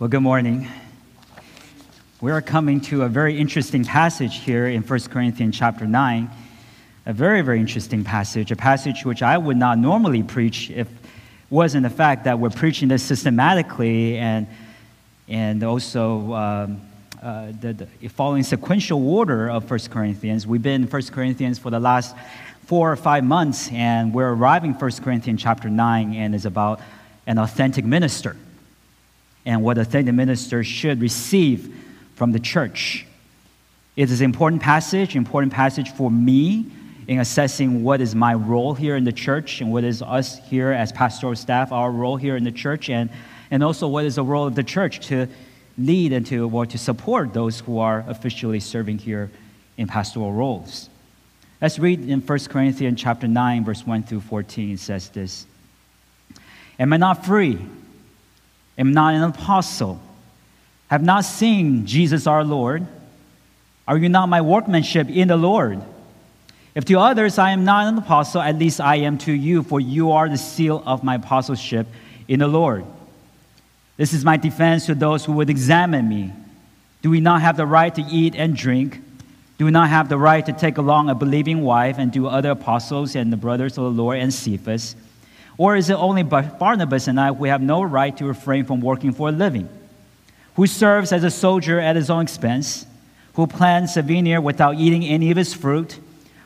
Well, good morning. We are coming to a very interesting passage here in 1 Corinthians chapter 9. A very, very interesting passage, a passage which I would not normally preach if it wasn't the fact that we're preaching this systematically and, and also um, uh, the, the following sequential order of 1 Corinthians. We've been in 1 Corinthians for the last four or five months, and we're arriving 1 Corinthians chapter 9, and it's about an authentic minister and what a authentic minister should receive from the church. It is an important passage, important passage for me in assessing what is my role here in the church and what is us here as pastoral staff, our role here in the church, and, and also what is the role of the church to lead and to, or to support those who are officially serving here in pastoral roles. Let's read in 1 Corinthians chapter 9, verse 1 through 14. It says this Am I not free? Am not an apostle, have not seen Jesus our Lord? Are you not my workmanship in the Lord? If to others I am not an apostle, at least I am to you, for you are the seal of my apostleship in the Lord. This is my defense to those who would examine me. Do we not have the right to eat and drink? Do we not have the right to take along a believing wife and do other apostles and the brothers of the Lord and Cephas? Or is it only Barnabas and I who have no right to refrain from working for a living? Who serves as a soldier at his own expense? Who plants a vineyard without eating any of its fruit?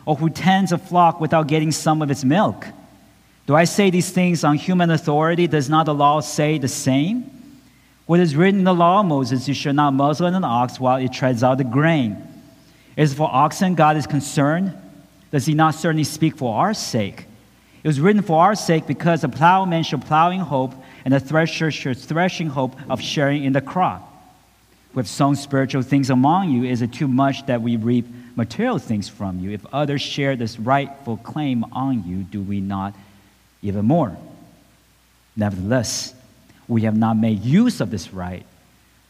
Or who tends a flock without getting some of its milk? Do I say these things on human authority? Does not the law say the same? What is written in the law of Moses, you shall not muzzle an ox while it treads out the grain. Is for oxen God is concerned? Does he not certainly speak for our sake? It was written for our sake because the plowman shall plow in hope, and the thresher shall thresh in hope of sharing in the crop. With sown spiritual things among you, is it too much that we reap material things from you? If others share this rightful claim on you, do we not even more? Nevertheless, we have not made use of this right,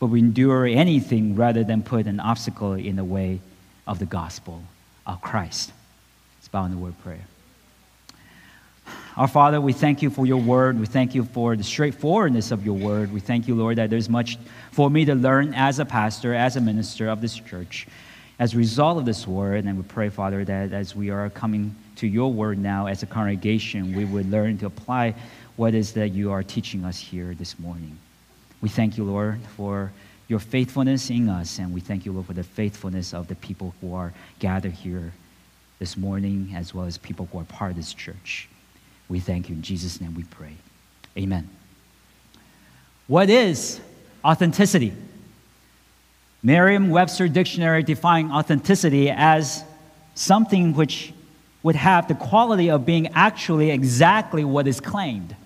but we endure anything rather than put an obstacle in the way of the gospel of Christ. Let's bow in the word prayer. Our Father, we thank you for your word. We thank you for the straightforwardness of your word. We thank you, Lord, that there's much for me to learn as a pastor, as a minister of this church, as a result of this word. And we pray, Father, that as we are coming to your word now as a congregation, we would learn to apply what is that you are teaching us here this morning. We thank you, Lord, for your faithfulness in us, and we thank you, Lord, for the faithfulness of the people who are gathered here this morning, as well as people who are part of this church. We thank you. In Jesus' name we pray. Amen. What is authenticity? Merriam Webster Dictionary defining authenticity as something which would have the quality of being actually exactly what is claimed.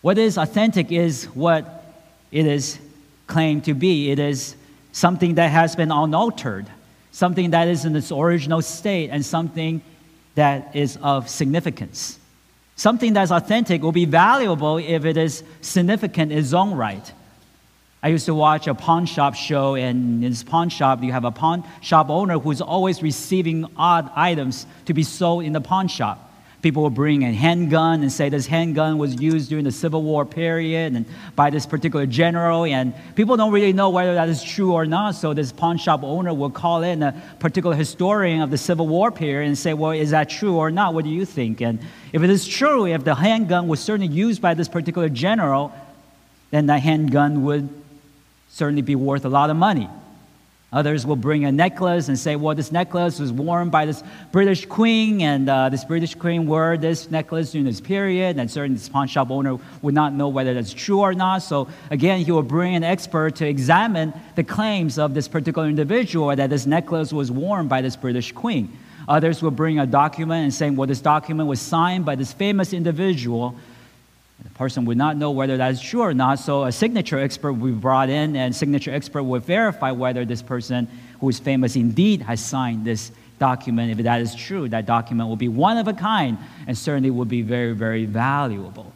What is authentic is what it is claimed to be. It is something that has been unaltered, something that is in its original state, and something that is of significance. Something that's authentic will be valuable if it is significant in its own right. I used to watch a pawn shop show, and in this pawn shop, you have a pawn shop owner who's always receiving odd items to be sold in the pawn shop. People will bring a handgun and say this handgun was used during the Civil War period and by this particular general. And people don't really know whether that is true or not. So this pawn shop owner will call in a particular historian of the Civil War period and say, well, is that true or not? What do you think? And if it is true, if the handgun was certainly used by this particular general, then that handgun would certainly be worth a lot of money. Others will bring a necklace and say, well, this necklace was worn by this British queen, and uh, this British queen wore this necklace during this period, and certain this pawn shop owner would not know whether that's true or not. So again, he will bring an expert to examine the claims of this particular individual that this necklace was worn by this British queen. Others will bring a document and saying, well, this document was signed by this famous individual the person would not know whether that is true or not, so a signature expert will be brought in, and signature expert will verify whether this person who is famous indeed has signed this document. If that is true, that document will be one of a kind and certainly will be very, very valuable.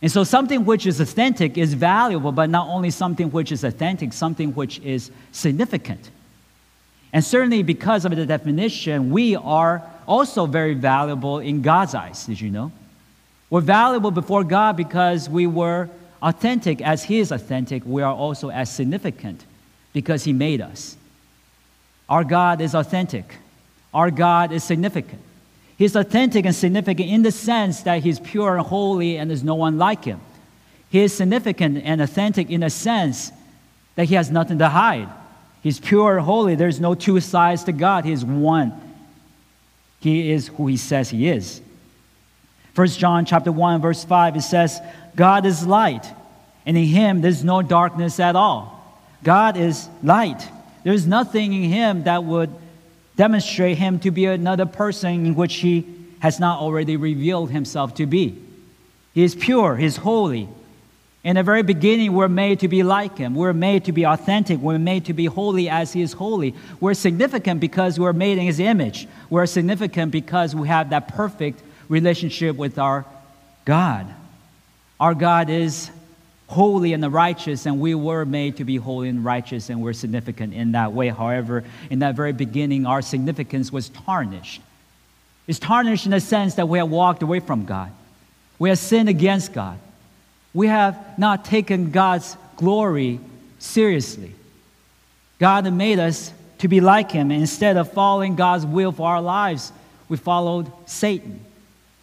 And so, something which is authentic is valuable, but not only something which is authentic, something which is significant. And certainly, because of the definition, we are also very valuable in God's eyes. Did you know? We're valuable before God because we were authentic as He is authentic, we are also as significant because He made us. Our God is authentic. Our God is significant. He's authentic and significant in the sense that He's pure and holy and there's no one like Him. He is significant and authentic in the sense that He has nothing to hide. He's pure and holy. There's no two sides to God. He is one. He is who He says He is. 1 John chapter 1, verse 5, it says, God is light, and in him there's no darkness at all. God is light. There's nothing in him that would demonstrate him to be another person in which he has not already revealed himself to be. He is pure, he is holy. In the very beginning, we're made to be like him. We're made to be authentic. We're made to be holy as he is holy. We're significant because we're made in his image. We're significant because we have that perfect relationship with our God. Our God is holy and righteous, and we were made to be holy and righteous, and we're significant in that way. However, in that very beginning, our significance was tarnished. It's tarnished in the sense that we have walked away from God, we have sinned against God, we have not taken God's glory seriously. God made us to be like Him. and Instead of following God's will for our lives, we followed Satan.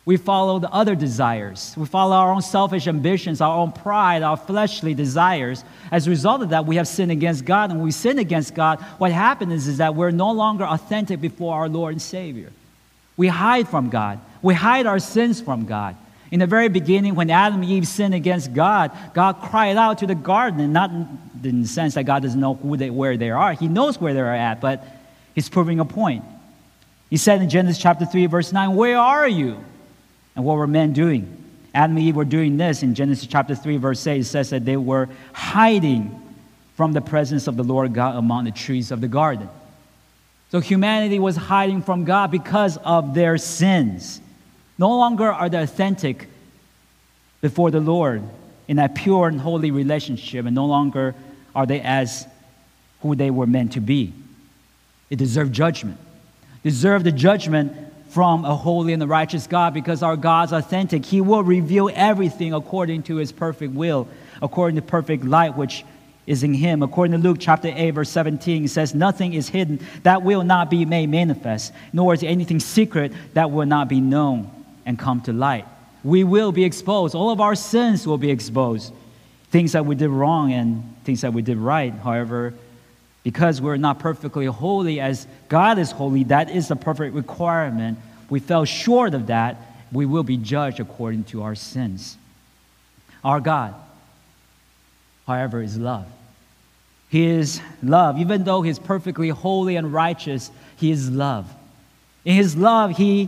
We follow the other desires. We follow our own selfish ambitions, our own pride, our fleshly desires. As a result of that, we have sinned against God. And when we sin against God, what happens is that we're no longer authentic before our Lord and Savior. We hide from God. We hide our sins from God. In the very beginning, when Adam and Eve sinned against God, God cried out to the garden, and not in the sense that God doesn't know who they, where they are. He knows where they're at, but He's proving a point. He said in Genesis chapter 3, verse 9, Where are you? And what were men doing? Adam and Eve were doing this in Genesis chapter 3, verse 8. It says that they were hiding from the presence of the Lord God among the trees of the garden. So humanity was hiding from God because of their sins. No longer are they authentic before the Lord in that pure and holy relationship, and no longer are they as who they were meant to be. They deserve judgment. Deserve the judgment from a holy and a righteous God because our God's authentic. He will reveal everything according to his perfect will, according to perfect light, which is in him. According to Luke chapter 8, verse 17, it says, Nothing is hidden that will not be made manifest, nor is anything secret that will not be known and come to light. We will be exposed. All of our sins will be exposed. Things that we did wrong and things that we did right. However, because we're not perfectly holy as God is holy, that is the perfect requirement. We fell short of that, we will be judged according to our sins. Our God, however, is love. He is love. Even though He's perfectly holy and righteous, He is love. In His love, He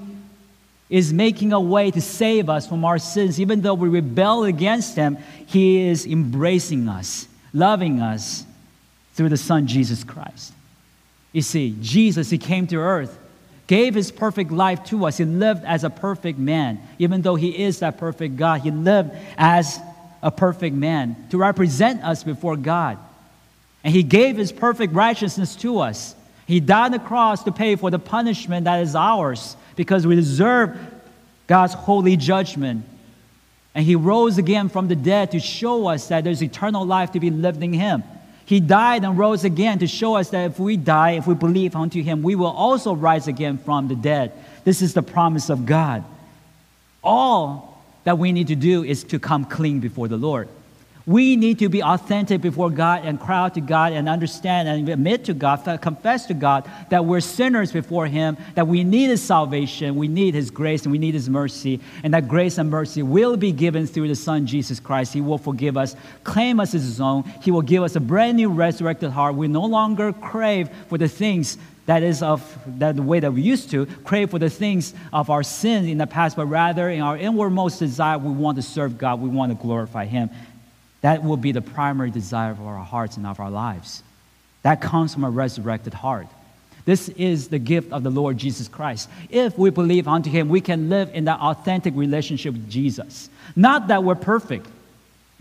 is making a way to save us from our sins. Even though we rebel against Him, He is embracing us, loving us, through the Son, Jesus Christ. You see, Jesus, He came to earth, gave His perfect life to us. He lived as a perfect man. Even though He is that perfect God, He lived as a perfect man to represent us before God. And He gave His perfect righteousness to us. He died on the cross to pay for the punishment that is ours because we deserve God's holy judgment. And He rose again from the dead to show us that there's eternal life to be lived in Him. He died and rose again to show us that if we die, if we believe unto him, we will also rise again from the dead. This is the promise of God. All that we need to do is to come clean before the Lord. We need to be authentic before God and cry out to God and understand and admit to God, confess to God that we're sinners before Him, that we need His salvation, we need His grace, and we need His mercy, and that grace and mercy will be given through the Son, Jesus Christ. He will forgive us, claim us as His own. He will give us a brand new resurrected heart. We no longer crave for the things that is of that the way that we used to crave for the things of our sins in the past, but rather in our inwardmost desire, we want to serve God, we want to glorify Him. That will be the primary desire of our hearts and of our lives. That comes from a resurrected heart. This is the gift of the Lord Jesus Christ. If we believe unto Him, we can live in that authentic relationship with Jesus. Not that we're perfect.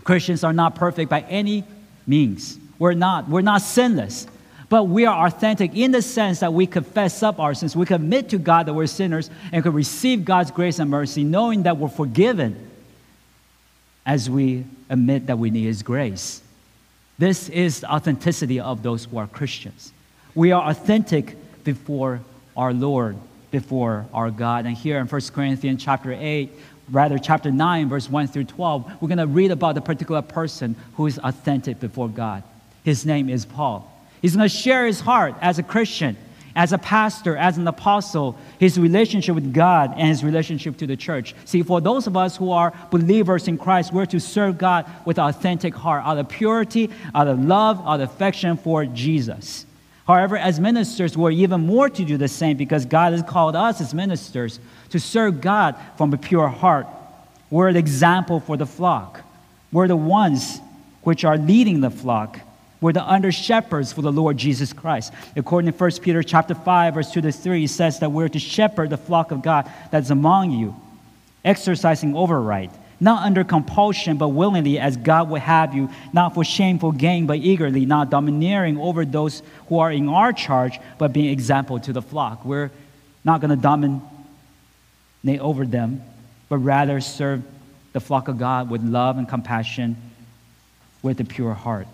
Christians are not perfect by any means. We're not. We're not sinless. But we are authentic in the sense that we confess up our sins. We commit to God that we're sinners and can receive God's grace and mercy, knowing that we're forgiven as we admit that we need His grace. This is the authenticity of those who are Christians. We are authentic before our Lord, before our God. And here in 1 Corinthians chapter 8, rather chapter 9, verse 1 through 12, we're going to read about the particular person who is authentic before God. His name is Paul. He's going to share his heart as a Christian as a pastor, as an apostle, his relationship with God and his relationship to the church. See, for those of us who are believers in Christ, we're to serve God with authentic heart, out of purity, out of love, out of affection for Jesus. However, as ministers, we're even more to do the same because God has called us as ministers to serve God from a pure heart. We're the example for the flock. We're the ones which are leading the flock. We're the under shepherds for the Lord Jesus Christ. According to 1 Peter chapter 5, verse 2 to 3, it says that we're to shepherd the flock of God that's among you, exercising oversight, not under compulsion, but willingly, as God would have you, not for shameful gain, but eagerly, not domineering over those who are in our charge, but being example to the flock. We're not going to dominate over them, but rather serve the flock of God with love and compassion, with a pure heart.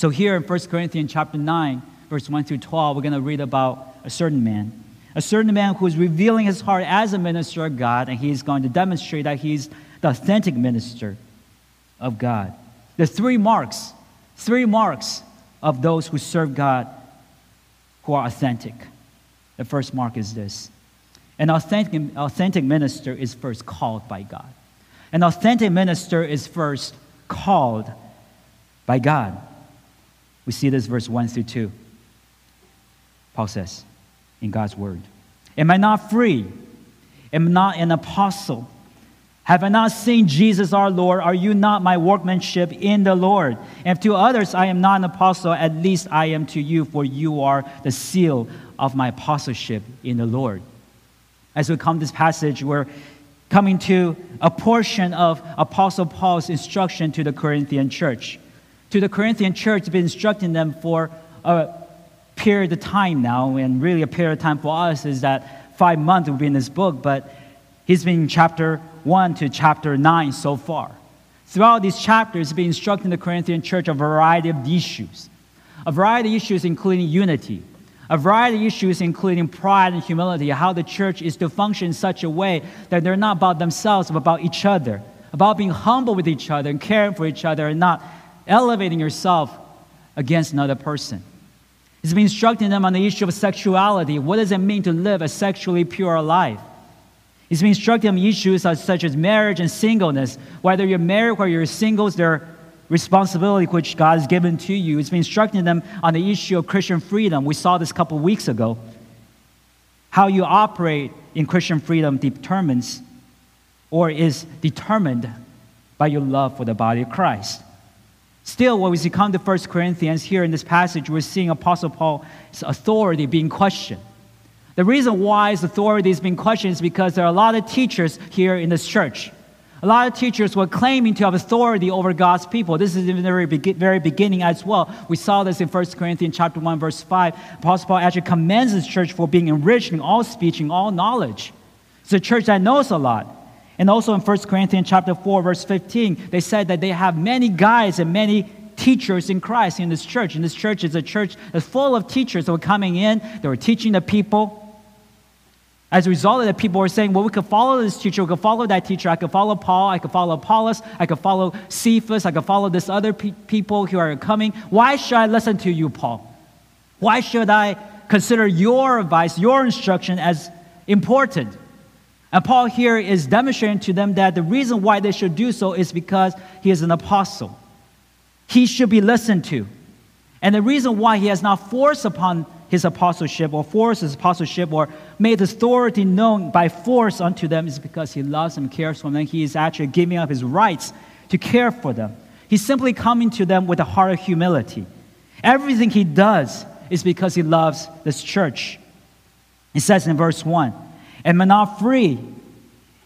So here in 1 Corinthians chapter 9, verse 1 through 12, we're going to read about a certain man. A certain man who is revealing his heart as a minister of God, and he's going to demonstrate that he's the authentic minister of God. The three marks, three marks of those who serve God who are authentic. The first mark is this an authentic, authentic minister is first called by God. An authentic minister is first called by God. We see this verse 1 through 2. Paul says in God's word Am I not free? Am I not an apostle? Have I not seen Jesus our Lord? Are you not my workmanship in the Lord? And if to others I am not an apostle, at least I am to you, for you are the seal of my apostleship in the Lord. As we come to this passage, we're coming to a portion of Apostle Paul's instruction to the Corinthian church to the Corinthian church, been instructing them for a period of time now, and really a period of time for us is that five months will be in this book, but he's been in chapter 1 to chapter 9 so far. Throughout these chapters, he's been instructing the Corinthian church a variety of issues. A variety of issues including unity, a variety of issues including pride and humility, how the church is to function in such a way that they're not about themselves, but about each other, about being humble with each other and caring for each other and not elevating yourself against another person. He's been instructing them on the issue of sexuality. What does it mean to live a sexually pure life? He's been instructing them on issues such as marriage and singleness. Whether you're married or you're single, their responsibility which God has given to you. He's been instructing them on the issue of Christian freedom. We saw this a couple weeks ago. How you operate in Christian freedom determines or is determined by your love for the body of Christ. Still, when we come to 1 Corinthians, here in this passage, we're seeing Apostle Paul's authority being questioned. The reason why his authority is being questioned is because there are a lot of teachers here in this church. A lot of teachers were claiming to have authority over God's people. This is in the very, very beginning as well. We saw this in 1 Corinthians chapter 1, verse 5. Apostle Paul actually commends his church for being enriched in all speech and all knowledge. It's a church that knows a lot. And also in 1 Corinthians chapter 4, verse 15, they said that they have many guides and many teachers in Christ in this church. And this church is a church that's full of teachers that were coming in, they were teaching the people. As a result of that, people were saying, well, we could follow this teacher, we could follow that teacher. I could follow Paul, I could follow Apollos, I could follow Cephas, I could follow this other pe- people who are coming. Why should I listen to you, Paul? Why should I consider your advice, your instruction as important? And Paul here is demonstrating to them that the reason why they should do so is because he is an apostle. He should be listened to. And the reason why he has not forced upon his apostleship or forced his apostleship or made the authority known by force unto them is because he loves them, cares for them. He is actually giving up his rights to care for them. He's simply coming to them with a heart of humility. Everything he does is because he loves this church. He says in verse 1 Am I not free?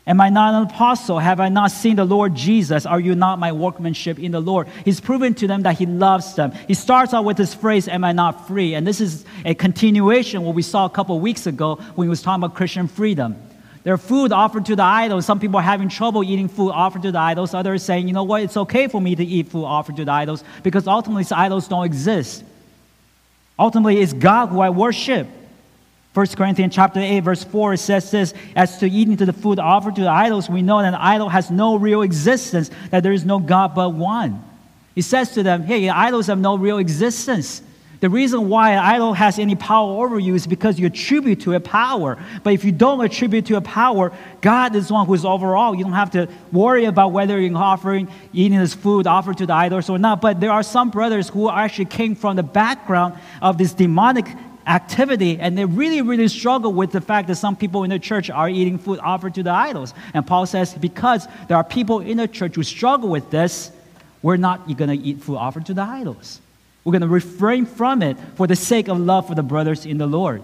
Am I not an apostle? Have I not seen the Lord Jesus? Are you not my workmanship in the Lord? He's proven to them that he loves them. He starts out with this phrase, Am I not free? And this is a continuation what we saw a couple weeks ago when he was talking about Christian freedom. There are food offered to the idols. Some people are having trouble eating food offered to the idols. Others saying, you know what, it's okay for me to eat food offered to the idols because ultimately these idols don't exist. Ultimately, it's God who I worship. 1 Corinthians chapter 8, verse 4, it says this As to eating to the food offered to the idols, we know that an idol has no real existence, that there is no God but one. He says to them, Hey, idols have no real existence. The reason why an idol has any power over you is because you attribute to it power. But if you don't attribute to it power, God is one who is overall. You don't have to worry about whether you're offering, eating this food offered to the idols or not. But there are some brothers who actually came from the background of this demonic activity and they really really struggle with the fact that some people in the church are eating food offered to the idols and paul says because there are people in the church who struggle with this we're not going to eat food offered to the idols we're going to refrain from it for the sake of love for the brothers in the Lord.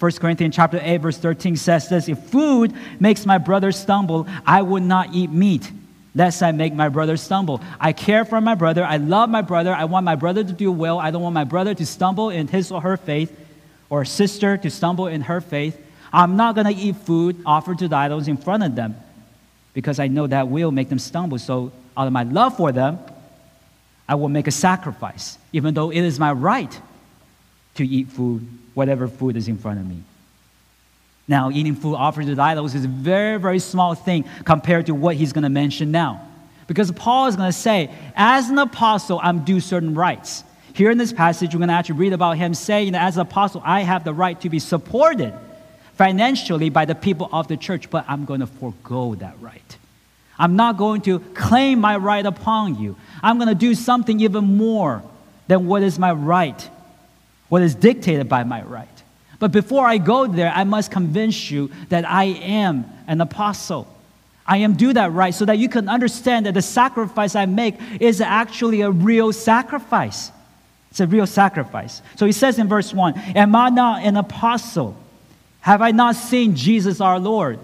1 Corinthians chapter 8 verse 13 says this, if food makes my brother stumble, I would not eat meat lest I make my brother stumble. I care for my brother. I love my brother. I want my brother to do well. I don't want my brother to stumble in his or her faith or sister to stumble in her faith. I'm not going to eat food offered to the idols in front of them because I know that will make them stumble. So out of my love for them, I will make a sacrifice, even though it is my right to eat food, whatever food is in front of me. Now, eating food offered to idols is a very, very small thing compared to what he's going to mention now. Because Paul is going to say, as an apostle, I'm due certain rights. Here in this passage, we're going to actually read about him saying that as an apostle, I have the right to be supported financially by the people of the church, but I'm going to forego that right. I'm not going to claim my right upon you. I'm going to do something even more than what is my right, what is dictated by my right. But before I go there, I must convince you that I am an apostle. I am do that right so that you can understand that the sacrifice I make is actually a real sacrifice. It's a real sacrifice. So he says in verse 1 Am I not an apostle? Have I not seen Jesus our Lord?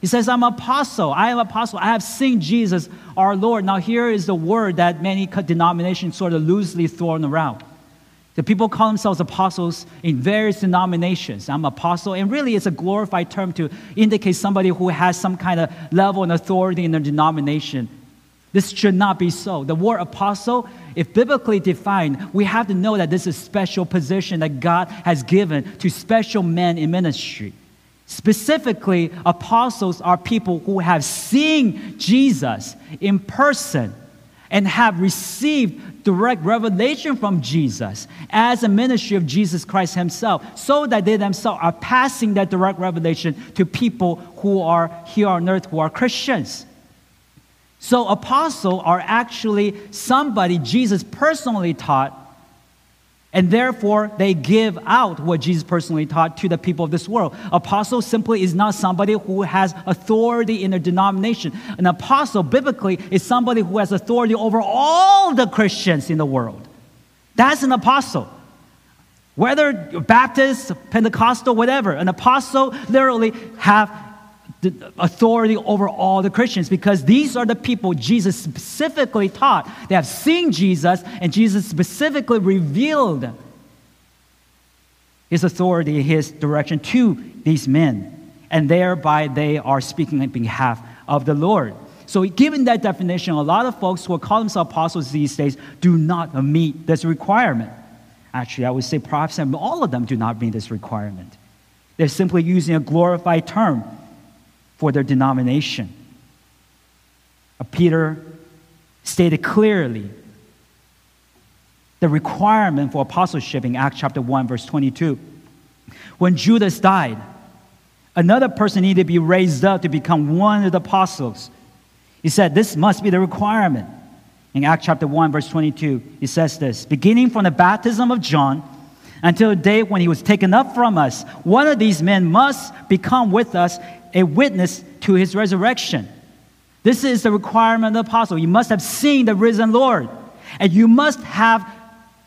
He says, I'm apostle. I am apostle. I have seen Jesus, our Lord. Now, here is the word that many denominations sort of loosely thrown around. The people call themselves apostles in various denominations. I'm apostle, and really it's a glorified term to indicate somebody who has some kind of level and authority in their denomination. This should not be so. The word apostle, if biblically defined, we have to know that this is a special position that God has given to special men in ministry. Specifically, apostles are people who have seen Jesus in person and have received direct revelation from Jesus as a ministry of Jesus Christ Himself, so that they themselves are passing that direct revelation to people who are here on earth who are Christians. So, apostles are actually somebody Jesus personally taught and therefore, they give out what Jesus personally taught to the people of this world. Apostle simply is not somebody who has authority in a denomination. An apostle, biblically, is somebody who has authority over all the Christians in the world. That's an apostle. Whether Baptist, Pentecostal, whatever, an apostle literally have authority over all the Christians because these are the people Jesus specifically taught. They have seen Jesus, and Jesus specifically revealed his authority, his direction to these men. And thereby they are speaking on behalf of the Lord. So, given that definition, a lot of folks who call themselves apostles these days do not meet this requirement. Actually, I would say perhaps all of them do not meet this requirement. They're simply using a glorified term for their denomination. Uh, Peter stated clearly the requirement for apostleship in Acts chapter 1, verse 22. When Judas died, another person needed to be raised up to become one of the apostles. He said, This must be the requirement. In Acts chapter 1, verse 22, he says this Beginning from the baptism of John until the day when he was taken up from us, one of these men must become with us a witness to his resurrection. This is the requirement of the apostle. You must have seen the risen Lord, and you must have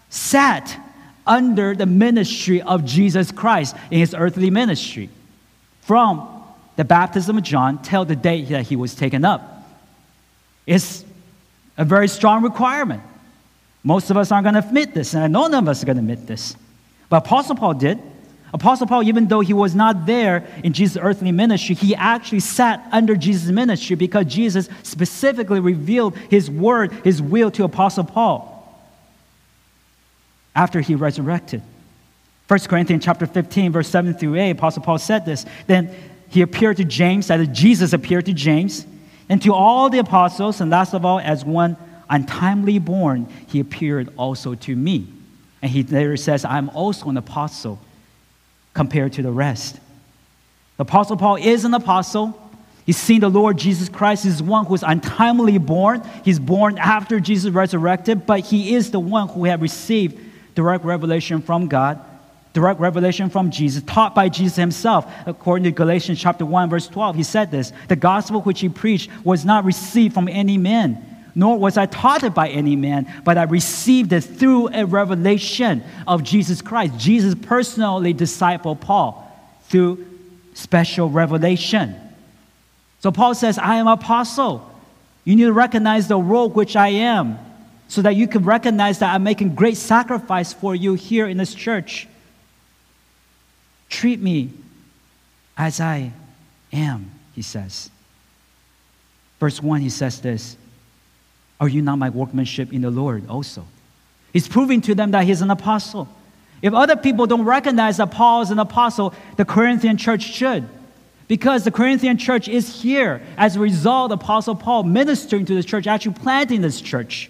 sat under the ministry of Jesus Christ in his earthly ministry from the baptism of John till the day that he was taken up. It's a very strong requirement. Most of us aren't going to admit this, and none of us are going to admit this. But Apostle Paul did. Apostle Paul, even though he was not there in Jesus' earthly ministry, he actually sat under Jesus' ministry because Jesus specifically revealed his word, his will to Apostle Paul after he resurrected. 1 Corinthians chapter 15, verse 7 through 8, Apostle Paul said this. Then he appeared to James, that is, Jesus appeared to James, and to all the apostles, and last of all, as one untimely born, he appeared also to me. And he later says, I'm also an apostle compared to the rest. The apostle Paul is an apostle. He's seen the Lord Jesus Christ He's one who is untimely born. He's born after Jesus resurrected, but he is the one who had received direct revelation from God, direct revelation from Jesus, taught by Jesus himself. According to Galatians chapter 1, verse 12, he said this The gospel which he preached was not received from any man, nor was I taught it by any man, but I received it through a revelation of Jesus Christ. Jesus personally discipled Paul through special revelation. So Paul says, I am apostle. You need to recognize the role which I am so that you can recognize that I'm making great sacrifice for you here in this church. Treat me as I am, he says. Verse 1, he says this Are you not my workmanship in the Lord also? He's proving to them that he's an apostle. If other people don't recognize that Paul is an apostle, the Corinthian church should. Because the Corinthian church is here as a result of Apostle Paul ministering to this church, actually planting this church.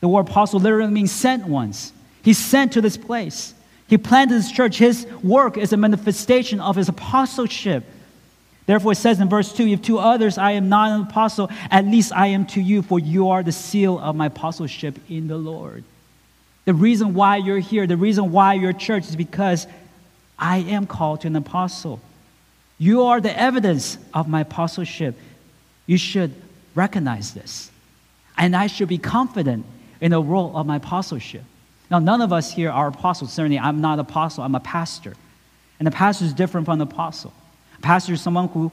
The word apostle literally means sent ones. He's sent to this place. He planted this church. His work is a manifestation of his apostleship. Therefore, it says in verse 2 If to others I am not an apostle, at least I am to you, for you are the seal of my apostleship in the Lord. The reason why you're here, the reason why you're church is because I am called to an apostle. You are the evidence of my apostleship. You should recognize this. And I should be confident in the role of my apostleship. Now, none of us here are apostles. Certainly, I'm not an apostle, I'm a pastor. And a pastor is different from an apostle. A pastor is someone who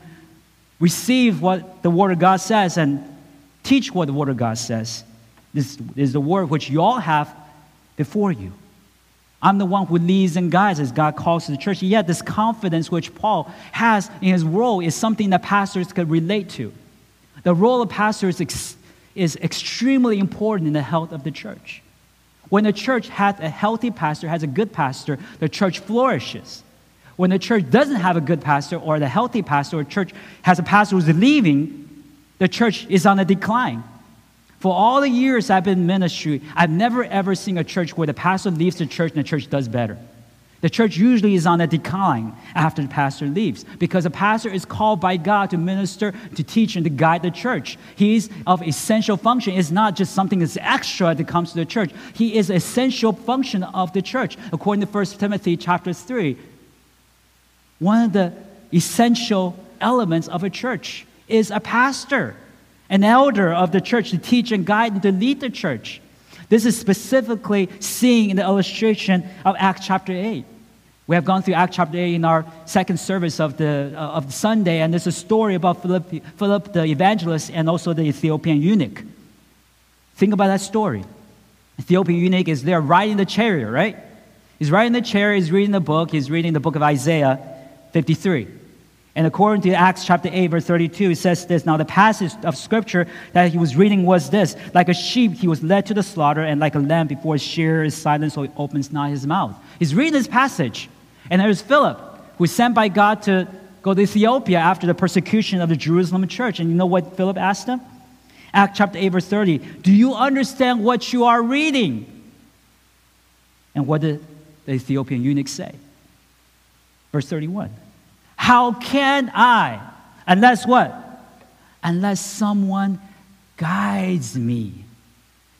receives what the Word of God says and teach what the Word of God says. This is the Word which you all have before you. I'm the one who leads and guides as God calls to the church. Yet, this confidence which Paul has in his role is something that pastors could relate to. The role of pastor is ex- is extremely important in the health of the church. When the church has a healthy pastor, has a good pastor, the church flourishes. When the church doesn't have a good pastor or the healthy pastor, or church has a pastor who's leaving, the church is on a decline. For all the years I've been in ministry, I've never ever seen a church where the pastor leaves the church and the church does better. The church usually is on a decline after the pastor leaves because a pastor is called by God to minister, to teach, and to guide the church. He is of essential function. It's not just something that's extra that comes to the church. He is essential function of the church, according to 1 Timothy chapter 3. One of the essential elements of a church is a pastor, an elder of the church to teach and guide and to lead the church. This is specifically seen in the illustration of Acts chapter 8. We have gone through Acts chapter 8 in our second service of the, uh, of the Sunday, and there's a story about Philip, Philip the evangelist and also the Ethiopian eunuch. Think about that story. Ethiopian eunuch is there riding the chariot, right? He's riding the chariot, he's reading the book, he's reading the book of Isaiah 53. And according to Acts chapter 8, verse 32, it says this Now, the passage of scripture that he was reading was this Like a sheep, he was led to the slaughter, and like a lamb before his shearer is silent, so he opens not his mouth. He's reading this passage. And there's Philip, who was sent by God to go to Ethiopia after the persecution of the Jerusalem church. And you know what Philip asked him? Acts chapter 8, verse 30. Do you understand what you are reading? And what did the Ethiopian eunuch say? Verse 31. How can I? Unless what? Unless someone guides me.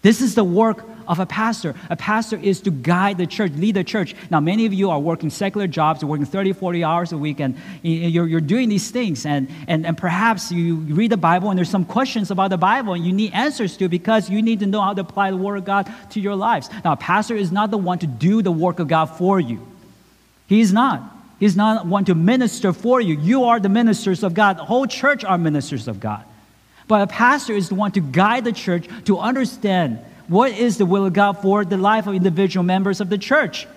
This is the work of a pastor. A pastor is to guide the church, lead the church. Now, many of you are working secular jobs, you're working 30, 40 hours a week, and you're, you're doing these things. And, and, and perhaps you read the Bible and there's some questions about the Bible and you need answers to because you need to know how to apply the Word of God to your lives. Now, a pastor is not the one to do the work of God for you, he's not. He's not one to minister for you. You are the ministers of God. The whole church are ministers of God. But a pastor is the one to guide the church to understand what is the will of God for the life of individual members of the church.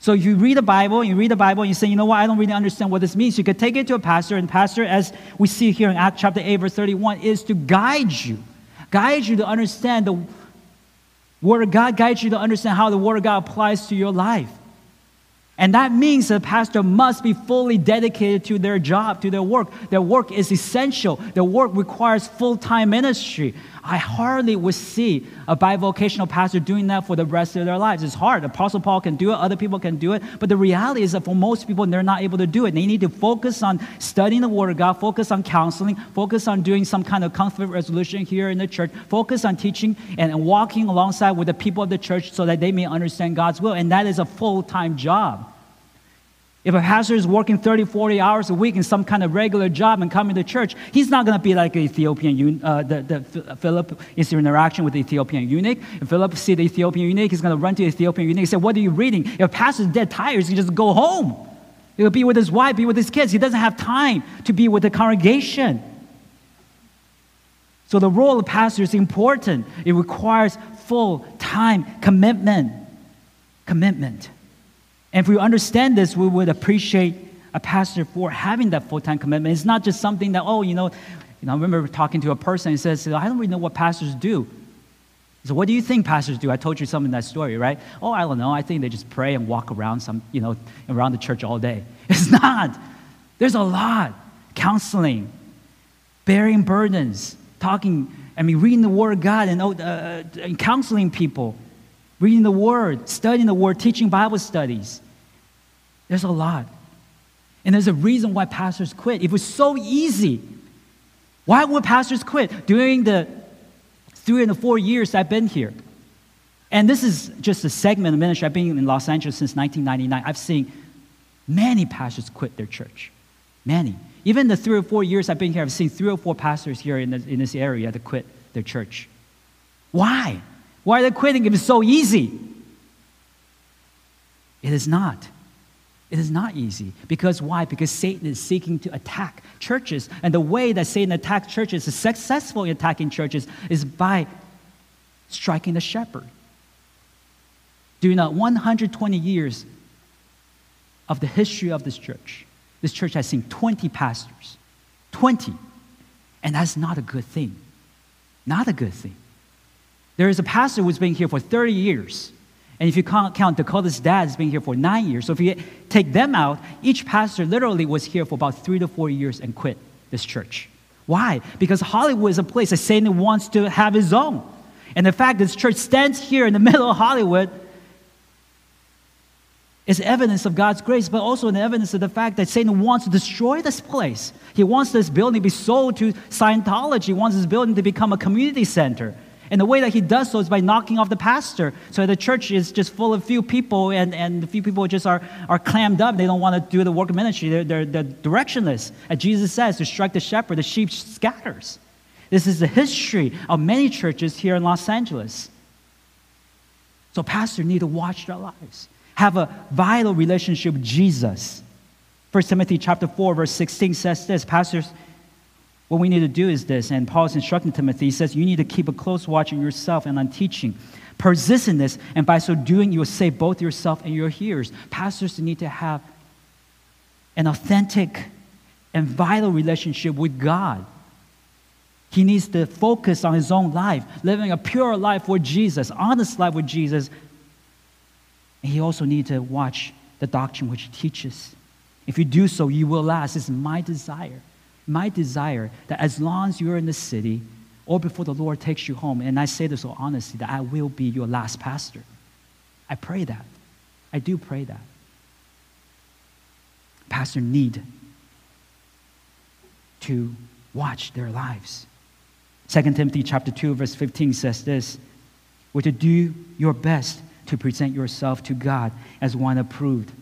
So you read the Bible, you read the Bible, and you say, you know what, I don't really understand what this means. You could take it to a pastor, and pastor, as we see here in Acts chapter 8, verse 31, is to guide you, guide you to understand the Word of God, guide you to understand how the Word of God applies to your life. And that means the pastor must be fully dedicated to their job, to their work. Their work is essential. Their work requires full time ministry. I hardly would see a bivocational pastor doing that for the rest of their lives. It's hard. Apostle Paul can do it, other people can do it. But the reality is that for most people, they're not able to do it. They need to focus on studying the Word of God, focus on counseling, focus on doing some kind of conflict resolution here in the church, focus on teaching and walking alongside with the people of the church so that they may understand God's will. And that is a full time job. If a pastor is working 30, 40 hours a week in some kind of regular job and coming to church, he's not going to be like an Ethiopian, uh, the, the, Philip is in interaction with the Ethiopian eunuch. If Philip see the Ethiopian eunuch, he's going to run to the Ethiopian eunuch and say, what are you reading? If a pastor's dead tired, he just go home. He'll be with his wife, be with his kids. He doesn't have time to be with the congregation. So the role of pastor is important. It requires full time commitment. Commitment. And if we understand this, we would appreciate a pastor for having that full time commitment. It's not just something that, oh, you know, you know, I remember talking to a person who says, I don't really know what pastors do. So what do you think pastors do? I told you some in that story, right? Oh, I don't know. I think they just pray and walk around some, you know, around the church all day. It's not. There's a lot. Counseling, bearing burdens, talking, I mean, reading the Word of God and, uh, uh and counseling people reading the Word, studying the Word, teaching Bible studies. There's a lot. And there's a reason why pastors quit. If it was so easy, why would pastors quit? During the three and the four years I've been here, and this is just a segment of ministry. I've been in Los Angeles since 1999. I've seen many pastors quit their church. Many. Even the three or four years I've been here, I've seen three or four pastors here in this, in this area that quit their church. Why? Why are they quitting if it's so easy? It is not. It is not easy. Because why? Because Satan is seeking to attack churches. And the way that Satan attacks churches, is successful in attacking churches, is by striking the shepherd. During the 120 years of the history of this church, this church has seen 20 pastors. 20. And that's not a good thing. Not a good thing. There is a pastor who's been here for 30 years. And if you can't count Dakota's dad, has been here for nine years. So if you take them out, each pastor literally was here for about three to four years and quit this church. Why? Because Hollywood is a place that Satan wants to have his own. And the fact this church stands here in the middle of Hollywood is evidence of God's grace, but also an evidence of the fact that Satan wants to destroy this place. He wants this building to be sold to Scientology. He wants this building to become a community center. And the way that he does so is by knocking off the pastor. So the church is just full of few people, and, and the few people just are, are clammed up. They don't want to do the work of ministry. They're, they're, they're directionless. As Jesus says, to strike the shepherd, the sheep scatters. This is the history of many churches here in Los Angeles. So pastors need to watch their lives, have a vital relationship with Jesus. 1 Timothy chapter 4, verse 16 says this, pastors what we need to do is this, and Paul is instructing Timothy. He says, You need to keep a close watch on yourself and on teaching. Persist in this, and by so doing, you will save both yourself and your hearers. Pastors need to have an authentic and vital relationship with God. He needs to focus on his own life, living a pure life with Jesus, honest life with Jesus. And he also needs to watch the doctrine which he teaches. If you do so, you will last. It's my desire my desire that as long as you're in the city or before the Lord takes you home, and I say this so honestly, that I will be your last pastor. I pray that. I do pray that. Pastor need to watch their lives. 2 Timothy chapter 2 verse 15 says this, "We're to do your best to present yourself to God as one approved,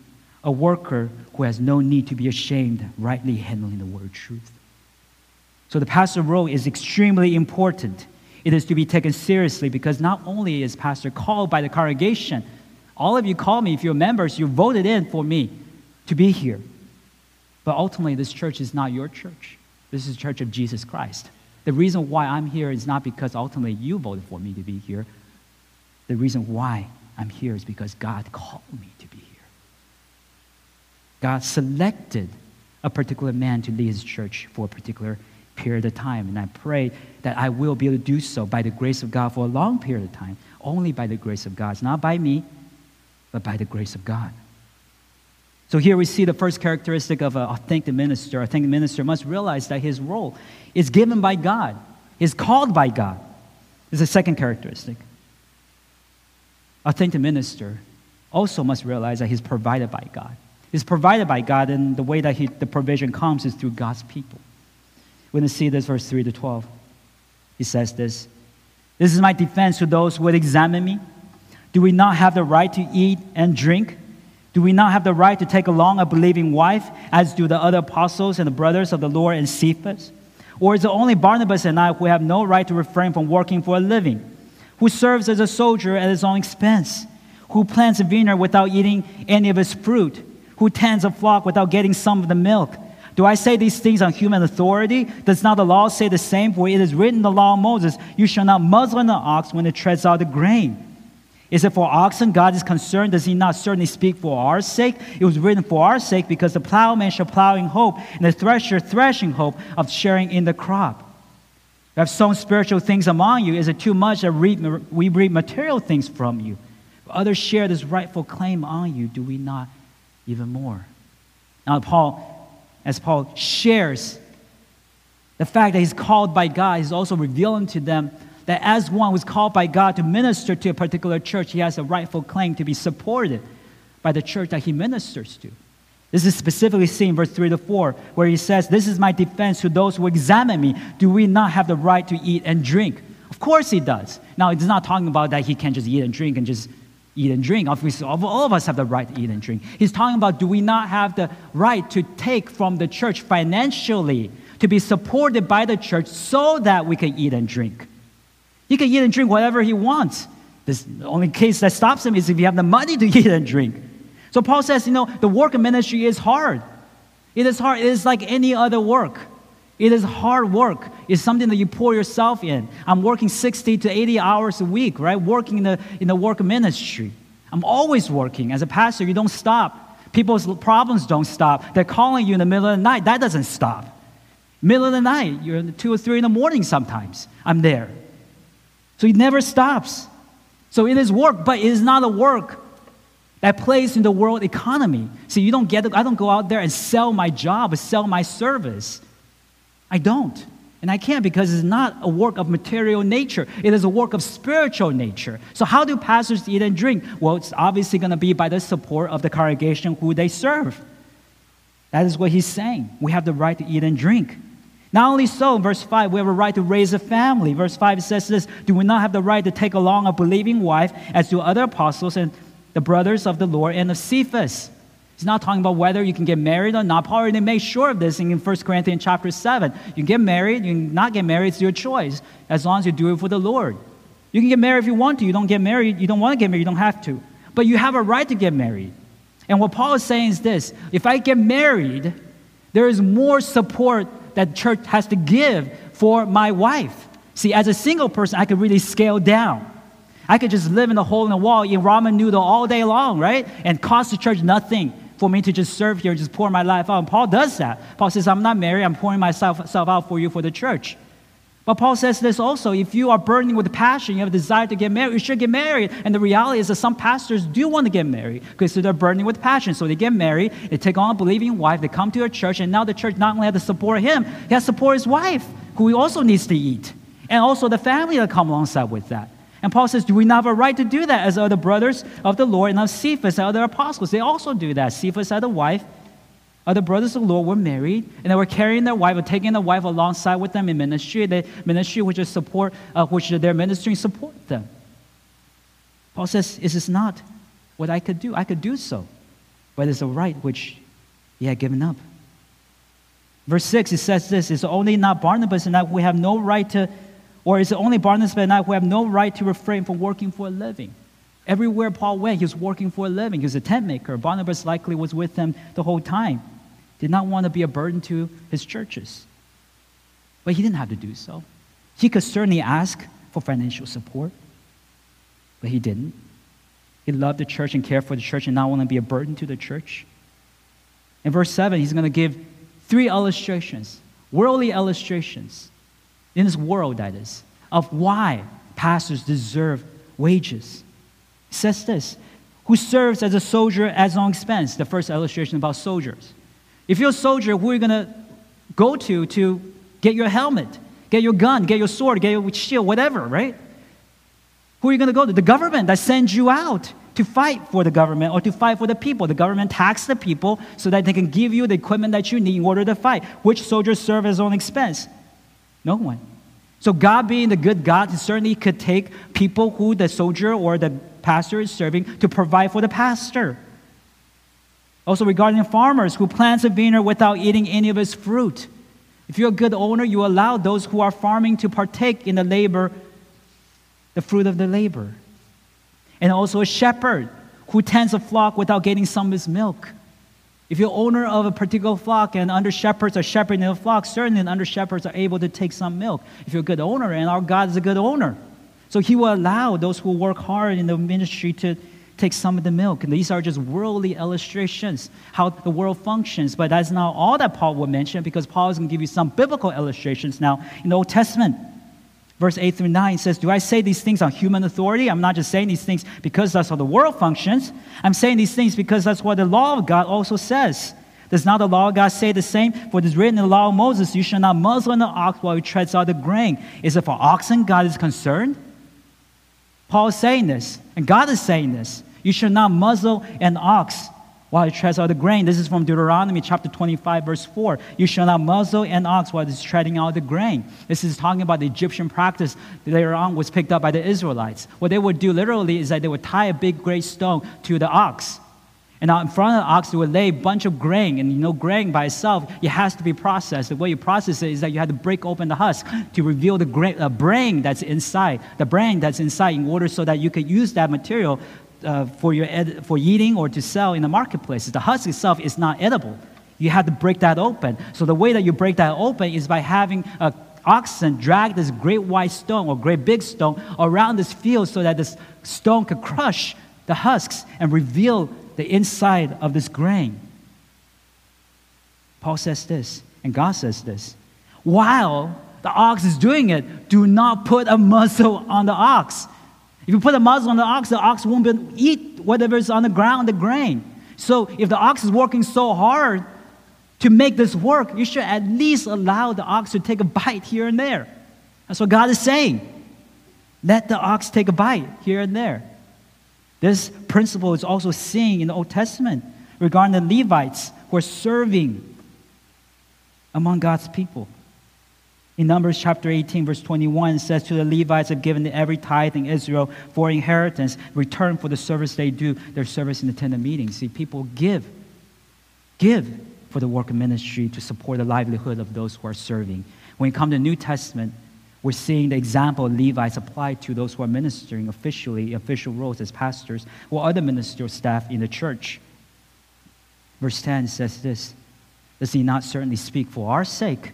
a worker who has no need to be ashamed, rightly handling the word truth." So the pastor role is extremely important. It is to be taken seriously because not only is pastor called by the congregation, all of you call me if you're members, you voted in for me to be here. But ultimately, this church is not your church. This is the church of Jesus Christ. The reason why I'm here is not because ultimately you voted for me to be here. The reason why I'm here is because God called me to be here. God selected a particular man to lead his church for a particular period of time. And I pray that I will be able to do so by the grace of God for a long period of time, only by the grace of God. It's not by me, but by the grace of God. So here we see the first characteristic of an authentic minister. A authentic minister must realize that his role is given by God, is called by God. This is the second characteristic. Authentic minister also must realize that he's provided by God. He's provided by God, and the way that he, the provision comes is through God's people. We're going to see this, verse 3 to 12. He says this This is my defense to those who would examine me. Do we not have the right to eat and drink? Do we not have the right to take along a believing wife, as do the other apostles and the brothers of the Lord and Cephas? Or is it only Barnabas and I who have no right to refrain from working for a living? Who serves as a soldier at his own expense? Who plants a vineyard without eating any of its fruit? Who tends a flock without getting some of the milk? Do I say these things on human authority? Does not the law say the same? For it is written in the law of Moses, You shall not muzzle an ox when it treads out the grain. Is it for oxen God is concerned? Does he not certainly speak for our sake? It was written for our sake because the plowman shall plow in hope, and the thresher threshing hope of sharing in the crop. We have sown spiritual things among you. Is it too much that we reap material things from you? Others share this rightful claim on you. Do we not even more? Now, Paul, as Paul shares the fact that he's called by God, he's also revealing to them that as one who's called by God to minister to a particular church, he has a rightful claim to be supported by the church that he ministers to. This is specifically seen in verse 3 to 4, where he says, This is my defense to those who examine me. Do we not have the right to eat and drink? Of course he does. Now, it's not talking about that he can just eat and drink and just eat and drink. Obviously, all of us have the right to eat and drink. He's talking about do we not have the right to take from the church financially to be supported by the church so that we can eat and drink? He can eat and drink whatever he wants. This, the only case that stops him is if you have the money to eat and drink. So Paul says, you know, the work of ministry is hard. It is hard. It is like any other work. It is hard work. It's something that you pour yourself in. I'm working 60 to 80 hours a week, right? Working in the, in the work ministry. I'm always working. As a pastor, you don't stop. People's problems don't stop. They're calling you in the middle of the night. That doesn't stop. Middle of the night, you're two or three in the morning sometimes. I'm there. So it never stops. So it is work, but it is not a work that plays in the world economy. See, you don't get I don't go out there and sell my job or sell my service. I don't. And I can't because it's not a work of material nature. It is a work of spiritual nature. So, how do pastors eat and drink? Well, it's obviously going to be by the support of the congregation who they serve. That is what he's saying. We have the right to eat and drink. Not only so, in verse 5, we have a right to raise a family. Verse 5 says this Do we not have the right to take along a believing wife, as do other apostles and the brothers of the Lord and of Cephas? He's not talking about whether you can get married or not. Paul already made sure of this in 1 Corinthians chapter 7. You can get married, you can not get married, it's your choice, as long as you do it for the Lord. You can get married if you want to. You don't get married, you don't want to get married, you don't have to. But you have a right to get married. And what Paul is saying is this if I get married, there is more support that church has to give for my wife. See, as a single person, I could really scale down. I could just live in a hole in the wall, eat ramen noodle all day long, right? And cost the church nothing for me to just serve here just pour my life out. And Paul does that. Paul says, I'm not married, I'm pouring myself, myself out for you for the church. But Paul says this also if you are burning with passion, you have a desire to get married, you should get married. And the reality is that some pastors do want to get married because they're burning with passion. So they get married, they take on a believing wife, they come to a church, and now the church not only has to support him, he has to support his wife, who he also needs to eat. And also the family that come alongside with that. And Paul says, Do we not have a right to do that as other brothers of the Lord and of Cephas and other apostles? They also do that. Cephas had a wife, other brothers of the Lord were married, and they were carrying their wife or taking their wife alongside with them in ministry. The ministry which is support, uh, which their ministry support them. Paul says, "Is this not what I could do? I could do so, but it's a right which he had given up." Verse six, it says this: "It's only not Barnabas and that we have no right to, or is it only Barnabas and I who have no right to refrain from working for a living?" Everywhere Paul went, he was working for a living. He was a tent maker. Barnabas likely was with them the whole time did not want to be a burden to his churches. But he didn't have to do so. He could certainly ask for financial support, but he didn't. He loved the church and cared for the church and not want to be a burden to the church. In verse 7, he's going to give three illustrations, worldly illustrations, in this world, that is, of why pastors deserve wages. He says this who serves as a soldier at his own expense. The first illustration about soldiers. If you're a soldier, who are you going to go to to get your helmet, get your gun, get your sword, get your shield, whatever, right? Who are you going to go to? The government that sends you out to fight for the government or to fight for the people. The government taxes the people so that they can give you the equipment that you need in order to fight. Which soldiers serve at his own expense? No one. So, God being the good God, certainly could take people who the soldier or the pastor is serving to provide for the pastor. Also, regarding farmers who plants a vineyard without eating any of its fruit. If you're a good owner, you allow those who are farming to partake in the labor, the fruit of the labor. And also a shepherd who tends a flock without getting some of his milk. If you're owner of a particular flock and under shepherds are shepherding the flock, certainly under shepherds are able to take some milk. If you're a good owner, and our God is a good owner, so he will allow those who work hard in the ministry to take some of the milk. And these are just worldly illustrations, how the world functions. But that's not all that Paul will mention because Paul is going to give you some biblical illustrations now in the Old Testament. Verse 8 through 9 says, Do I say these things on human authority? I'm not just saying these things because that's how the world functions. I'm saying these things because that's what the law of God also says. Does not the law of God say the same? For it is written in the law of Moses, You shall not muzzle an ox while he treads out the grain. Is it for oxen God is concerned? Paul is saying this, and God is saying this. You should not muzzle an ox while it treads out the grain. This is from Deuteronomy chapter 25, verse 4. You shall not muzzle an ox while it is treading out the grain. This is talking about the Egyptian practice that later on was picked up by the Israelites. What they would do literally is that they would tie a big great stone to the ox. And out in front of the ox, they would lay a bunch of grain. And you know, grain by itself, it has to be processed. The way you process it is that you have to break open the husk to reveal the grain, uh, brain that's inside, the brain that's inside, in order so that you could use that material uh, for, your ed- for eating or to sell in the marketplace. The husk itself is not edible. You have to break that open. So the way that you break that open is by having a oxen drag this great white stone or great big stone around this field so that this stone could crush the husks and reveal the inside of this grain. Paul says this, and God says this. While the ox is doing it, do not put a muzzle on the ox. If you put a muzzle on the ox, the ox won't be, eat whatever is on the ground, the grain. So if the ox is working so hard to make this work, you should at least allow the ox to take a bite here and there. That's what God is saying. Let the ox take a bite here and there. This principle is also seen in the Old Testament regarding the Levites who are serving among God's people. In Numbers chapter 18, verse 21, it says, To the Levites have given every tithe in Israel for inheritance, return for the service they do, their service in the tent of meetings. See, people give, give for the work of ministry to support the livelihood of those who are serving. When you come to the New Testament, we're seeing the example of Levites applied to those who are ministering officially, official roles as pastors or other ministerial staff in the church. Verse 10 says this Does he not certainly speak for our sake?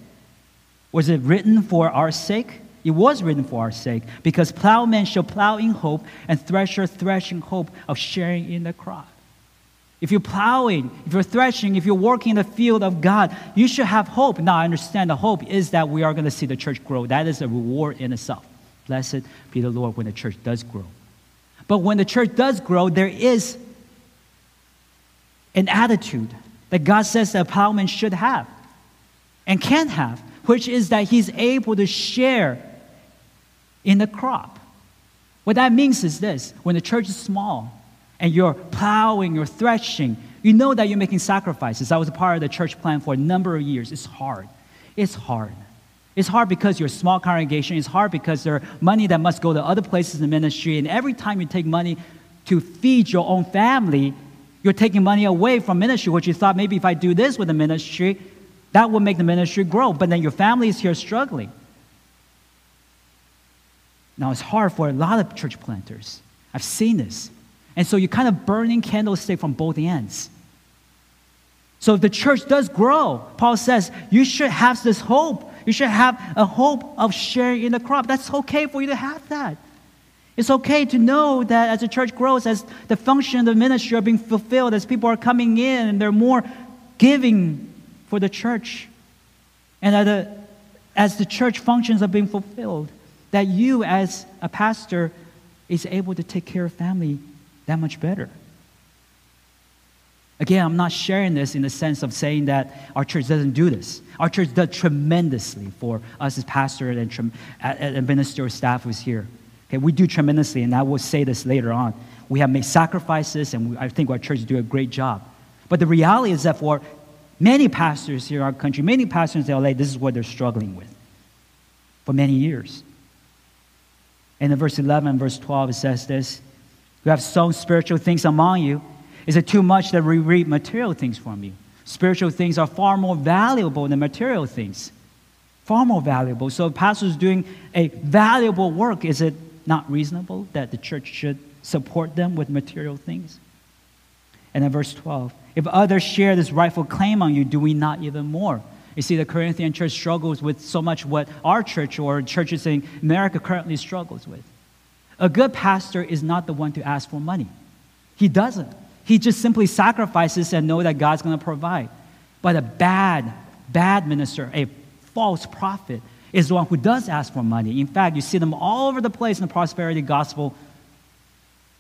Was it written for our sake? It was written for our sake, because plowmen shall plow in hope, and thresher thresh in hope of sharing in the crop. If you're plowing, if you're threshing, if you're working in the field of God, you should have hope. Now, I understand the hope is that we are going to see the church grow. That is a reward in itself. Blessed be the Lord when the church does grow. But when the church does grow, there is an attitude that God says that a plowman should have and can have, which is that he's able to share in the crop. What that means is this when the church is small, and you're plowing, you're threshing, you know that you're making sacrifices. I was a part of the church plant for a number of years. It's hard. It's hard. It's hard because you're a small congregation. It's hard because there are money that must go to other places in the ministry. And every time you take money to feed your own family, you're taking money away from ministry, which you thought maybe if I do this with the ministry, that will make the ministry grow. But then your family is here struggling. Now, it's hard for a lot of church planters. I've seen this. And so you're kind of burning candlestick from both ends. So if the church does grow, Paul says, you should have this hope. You should have a hope of sharing in the crop. That's okay for you to have that. It's okay to know that as the church grows, as the function of the ministry are being fulfilled, as people are coming in and they're more giving for the church. And as the church functions are being fulfilled, that you as a pastor is able to take care of family that much better. Again, I'm not sharing this in the sense of saying that our church doesn't do this. Our church does tremendously for us as pastor and, and ministerial staff who's here. Okay, we do tremendously, and I will say this later on. We have made sacrifices, and we, I think our church do a great job. But the reality is that for many pastors here in our country, many pastors in LA, this is what they're struggling with for many years. And in verse 11 and verse 12, it says this You have sown spiritual things among you. Is it too much that we reap material things from you? Spiritual things are far more valuable than material things. Far more valuable. So, pastors doing a valuable work, is it not reasonable that the church should support them with material things? And then verse 12 If others share this rightful claim on you, do we not even more? You see, the Corinthian church struggles with so much what our church or churches in America currently struggles with. A good pastor is not the one to ask for money. He doesn't. He just simply sacrifices and know that God's going to provide. But a bad, bad minister, a false prophet, is the one who does ask for money. In fact, you see them all over the place in the prosperity gospel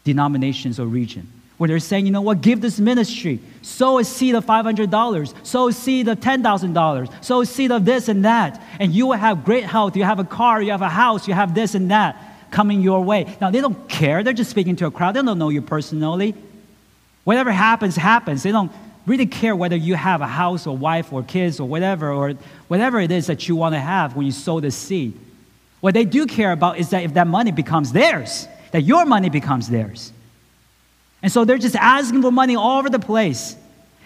denominations or region where they're saying, you know what, give this ministry, sow a seed of $500, sow a seed of $10,000, sow a seed of this and that, and you will have great health. You have a car, you have a house, you have this and that coming your way. Now, they don't care. They're just speaking to a crowd. They don't know you personally. Whatever happens, happens. They don't really care whether you have a house or wife or kids or whatever, or whatever it is that you want to have when you sow the seed. What they do care about is that if that money becomes theirs, that your money becomes theirs. And so they're just asking for money all over the place.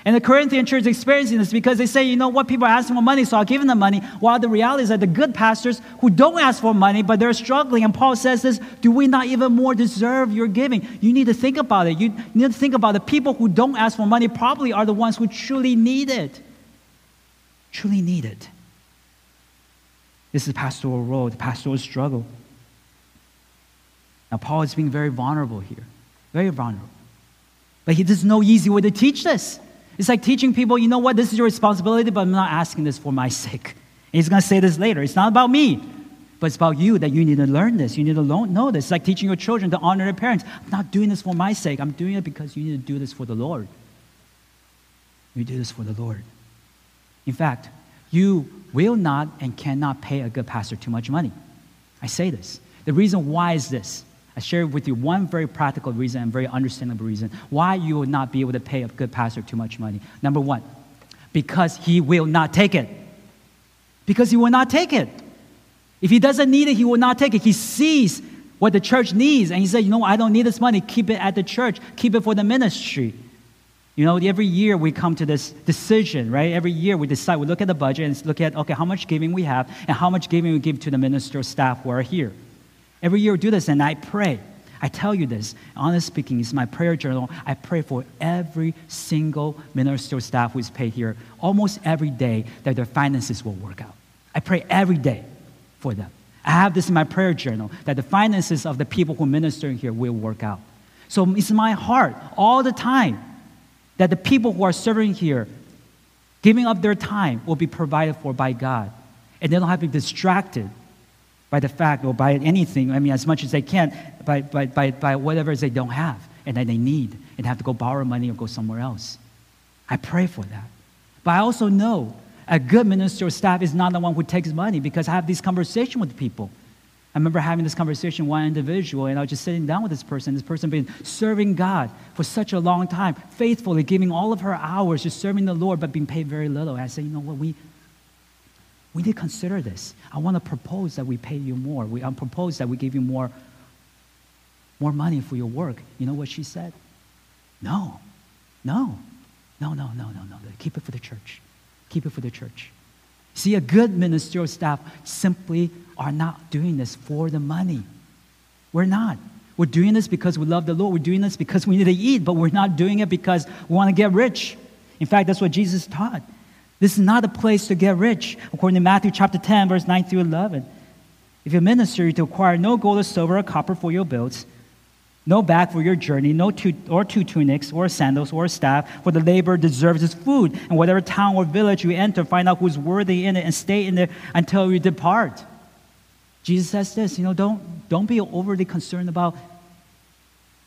And the Corinthian church is experiencing this because they say, you know what, people are asking for money, so I'll give them the money. While the reality is that the good pastors who don't ask for money, but they're struggling, and Paul says this, do we not even more deserve your giving? You need to think about it. You need to think about the people who don't ask for money probably are the ones who truly need it. Truly need it. This is the pastoral role, the pastoral struggle. Now, Paul is being very vulnerable here, very vulnerable. But he, there's no easy way to teach this. It's like teaching people, you know what, this is your responsibility, but I'm not asking this for my sake. And he's going to say this later. It's not about me, but it's about you that you need to learn this. You need to know this. It's like teaching your children to honor their parents. I'm not doing this for my sake. I'm doing it because you need to do this for the Lord. You do this for the Lord. In fact, you will not and cannot pay a good pastor too much money. I say this. The reason why is this I share with you one very practical reason and very understandable reason why you will not be able to pay a good pastor too much money. Number one, because he will not take it. Because he will not take it. If he doesn't need it, he will not take it. He sees what the church needs and he said, You know, I don't need this money. Keep it at the church, keep it for the ministry. You know, every year we come to this decision, right? Every year we decide, we look at the budget and look at, okay, how much giving we have and how much giving we give to the minister staff who are here. Every year we do this, and I pray. I tell you this, honest speaking, it's my prayer journal. I pray for every single ministerial staff who is paid here almost every day that their finances will work out. I pray every day for them. I have this in my prayer journal that the finances of the people who minister here will work out. So it's my heart all the time that the people who are serving here, giving up their time, will be provided for by God. And they don't have to be distracted by the fact or by anything, I mean, as much as they can, by, by, by, by whatever they don't have and that they need and have to go borrow money or go somewhere else. I pray for that. But I also know a good ministerial staff is not the one who takes money because I have this conversation with people. I remember having this conversation with one individual, and I was just sitting down with this person. This person been serving God for such a long time, faithfully giving all of her hours just serving the Lord, but being paid very little. And I said, you know what, we, we need to consider this. I want to propose that we pay you more. We I propose that we give you more, more money for your work. You know what she said? No, no, no, no, no, no, no. Keep it for the church. Keep it for the church. See, a good ministerial staff simply are not doing this for the money. We're not. We're doing this because we love the Lord. We're doing this because we need to eat, but we're not doing it because we want to get rich. In fact, that's what Jesus taught. This is not a place to get rich, according to Matthew chapter 10, verse 9 through 11. If you minister, to acquire no gold or silver or copper for your belts, no bag for your journey, no two, or two tunics, or sandals, or staff, for the laborer deserves his food. And whatever town or village you enter, find out who's worthy in it and stay in there until you depart. Jesus says this, you know, don't, don't be overly concerned about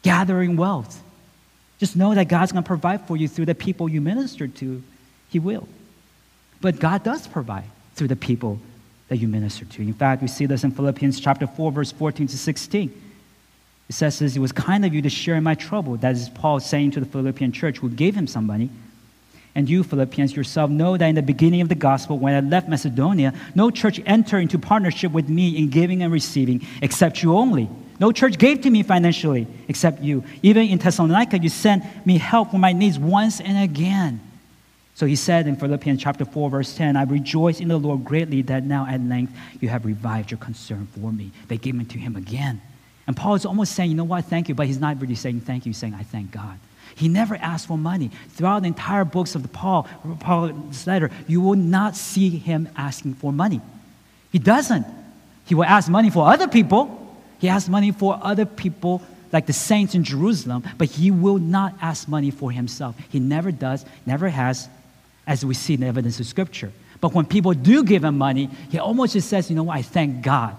gathering wealth. Just know that God's going to provide for you through the people you minister to. He will. But God does provide through the people that you minister to. In fact, we see this in Philippians chapter 4, verse 14 to 16. It says this, it was kind of you to share in my trouble. That is Paul saying to the Philippian church who gave him some money. And you, Philippians, yourself know that in the beginning of the gospel, when I left Macedonia, no church entered into partnership with me in giving and receiving except you only. No church gave to me financially except you. Even in Thessalonica, you sent me help for my needs once and again. So he said in Philippians chapter 4, verse 10, I rejoice in the Lord greatly that now at length you have revived your concern for me. They gave it to him again. And Paul is almost saying, you know what, thank you, but he's not really saying thank you, he's saying, I thank God. He never asked for money. Throughout the entire books of the Paul, Paul's letter, you will not see him asking for money. He doesn't. He will ask money for other people. He asks money for other people, like the saints in Jerusalem, but he will not ask money for himself. He never does, never has, as we see in the evidence of Scripture. But when people do give him money, he almost just says, you know what, I thank God.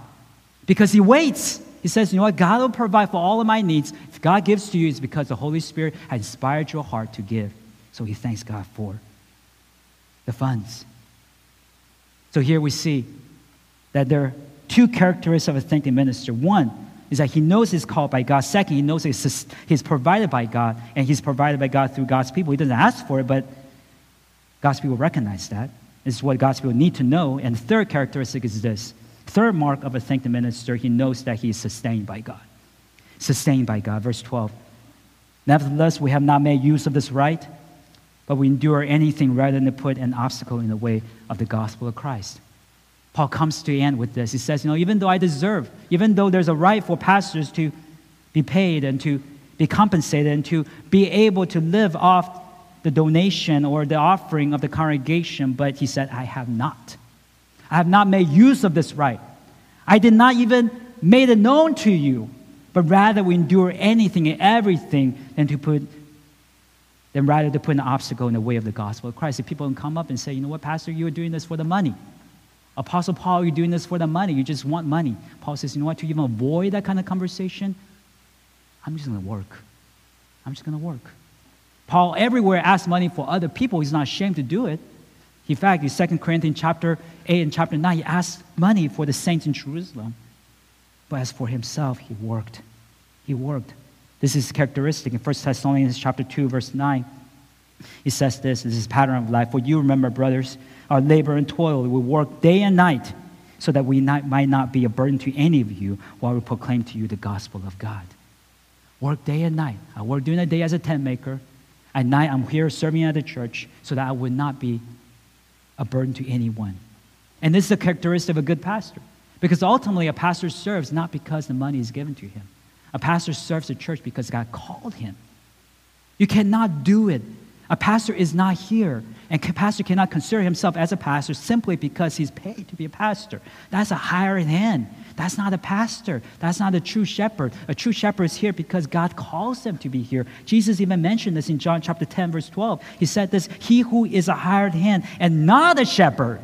Because he waits. He says, you know what, God will provide for all of my needs. If God gives to you, it's because the Holy Spirit has inspired your heart to give. So he thanks God for the funds. So here we see that there are two characteristics of a thinking minister. One is that he knows he's called by God. Second, he knows he's, he's provided by God, and he's provided by God through God's people. He doesn't ask for it, but God's people recognize that. This is what God's people need to know. And third characteristic is this Third mark of a thankful minister, he knows that he is sustained by God. Sustained by God. Verse 12. Nevertheless, we have not made use of this right, but we endure anything rather than to put an obstacle in the way of the gospel of Christ. Paul comes to the end with this. He says, You know, even though I deserve, even though there's a right for pastors to be paid and to be compensated and to be able to live off the donation or the offering of the congregation, but he said, I have not. I have not made use of this right. I did not even made it known to you, but rather we endure anything and everything than to put than rather to put an obstacle in the way of the gospel of Christ. If people can come up and say, you know what, Pastor, you are doing this for the money. Apostle Paul, you're doing this for the money. You just want money. Paul says, you know what, to even avoid that kind of conversation, I'm just going to work. I'm just going to work. Paul everywhere asks money for other people. He's not ashamed to do it. In fact, in 2 Corinthians chapter 8 and chapter 9, he asked money for the saints in Jerusalem. But as for himself, he worked. He worked. This is characteristic. In 1 Thessalonians chapter 2, verse 9, he says this, this is pattern of life. For you remember, brothers, our labor and toil, we work day and night so that we not, might not be a burden to any of you while we proclaim to you the gospel of God. Work day and night. I work during the day as a tent maker. At night, I'm here serving at the church so that I would not be a burden to anyone. And this is a characteristic of a good pastor. Because ultimately, a pastor serves not because the money is given to him. A pastor serves the church because God called him. You cannot do it. A pastor is not here, and a pastor cannot consider himself as a pastor simply because he's paid to be a pastor. That's a hired hand. That's not a pastor. That's not a true shepherd. A true shepherd is here because God calls them to be here. Jesus even mentioned this in John chapter 10, verse 12. He said this He who is a hired hand and not a shepherd,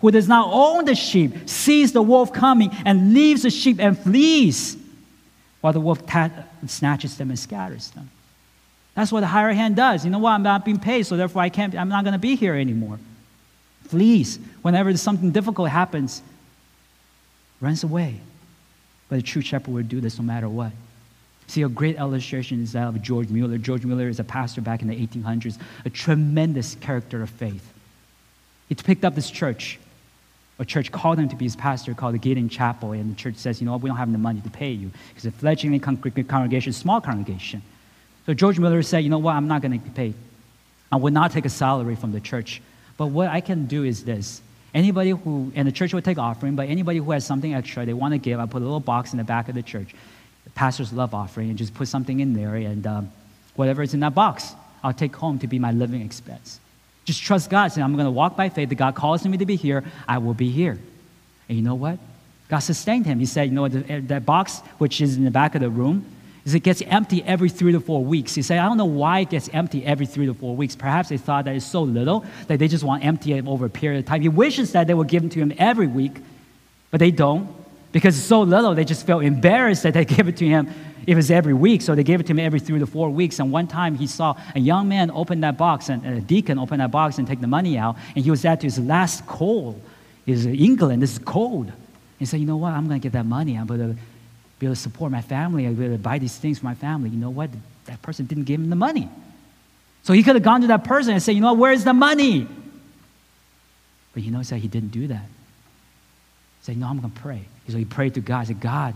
who does not own the sheep, sees the wolf coming and leaves the sheep and flees, while the wolf snatches them and scatters them. That's what the hired hand does. You know what? I'm not being paid, so therefore I can't, I'm not going to be here anymore. Flees. Whenever something difficult happens, runs away. But a true shepherd would do this no matter what. See, a great illustration is that of George Mueller. George Mueller is a pastor back in the 1800s, a tremendous character of faith. He picked up this church. A church called him to be his pastor called the Gideon Chapel, and the church says, you know what, we don't have the money to pay you. Because a fledgling congregation, small congregation. So George Mueller said, you know what, I'm not going to be paid. I will not take a salary from the church. But what I can do is this. Anybody who, and the church will take offering, but anybody who has something extra they want to give, I put a little box in the back of the church. The pastors love offering, and just put something in there, and um, whatever is in that box, I'll take home to be my living expense. Just trust God. Say, I'm going to walk by faith. That God calls me to be here, I will be here. And you know what? God sustained him. He said, you know, what? that box, which is in the back of the room, is it gets empty every three to four weeks. You say, I don't know why it gets empty every three to four weeks. Perhaps they thought that it's so little that they just want to empty it over a period of time. He wishes that they were given to him every week, but they don't. Because it's so little, they just felt embarrassed that they gave it to him it was every week, so they gave it to him every three to four weeks. And one time he saw a young man open that box, and a deacon open that box and take the money out, and he was at his last coal. Is England, this is cold. He said, You know what? I'm going to get that money. I'm going to be able to support my family. I'm going to buy these things for my family. You know what? That person didn't give him the money. So he could have gone to that person and said, You know what? Where's the money? But you notice that he didn't do that. He said, No, I'm going to pray. So he prayed to God. He said, God,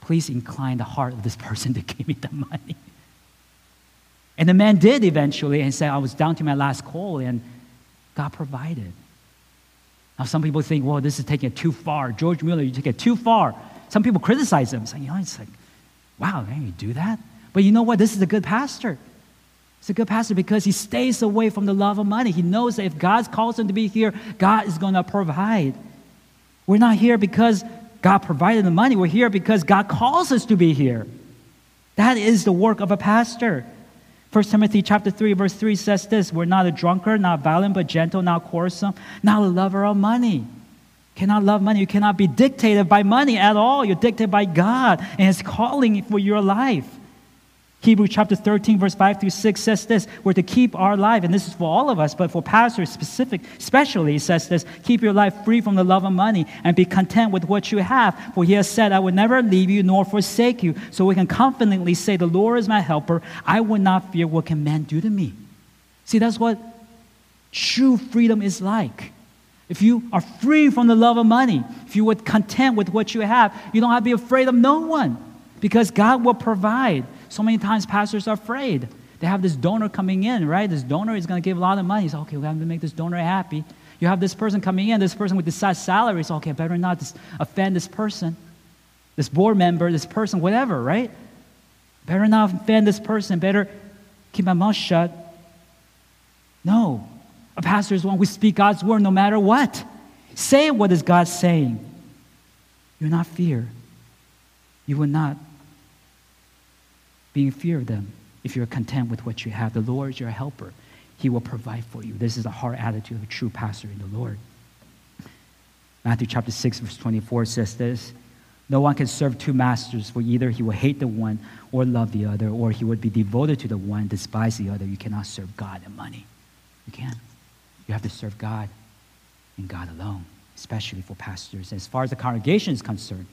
please incline the heart of this person to give me the money. And the man did eventually and said, I was down to my last call and God provided. Now, some people think, well, this is taking it too far. George Mueller, you take it too far. Some people criticize him, saying, you know, it's like, wow, man, you do that? But you know what? This is a good pastor. It's a good pastor because he stays away from the love of money. He knows that if God calls him to be here, God is going to provide. We're not here because God provided the money. We're here because God calls us to be here. That is the work of a pastor. 1 Timothy chapter 3, verse 3 says this We're not a drunkard, not violent, but gentle, not quarrelsome, not a lover of money. Cannot love money. You cannot be dictated by money at all. You're dictated by God and His calling for your life. Hebrews chapter 13, verse 5 through 6 says this we're to keep our life, and this is for all of us, but for pastors specific, especially, says this keep your life free from the love of money and be content with what you have. For he has said, I will never leave you nor forsake you. So we can confidently say, The Lord is my helper. I will not fear what can man do to me. See, that's what true freedom is like. If you are free from the love of money, if you are content with what you have, you don't have to be afraid of no one because God will provide. So many times pastors are afraid. They have this donor coming in, right? This donor is going to give a lot of money. He's okay, we have to make this donor happy. You have this person coming in, this person with this size salary. So, okay, better not offend this person, this board member, this person, whatever, right? Better not offend this person. Better keep my mouth shut. No. A pastor is one who speaks God's word no matter what. Say what is God saying. You will not fear. You will not be in fear of them if you're content with what you have. The Lord is your helper. He will provide for you. This is the heart attitude of a true pastor in the Lord. Matthew chapter 6, verse 24 says this No one can serve two masters, for either he will hate the one or love the other, or he would be devoted to the one, despise the other. You cannot serve God and money. You can't. You have to serve God and God alone, especially for pastors. As far as the congregation is concerned,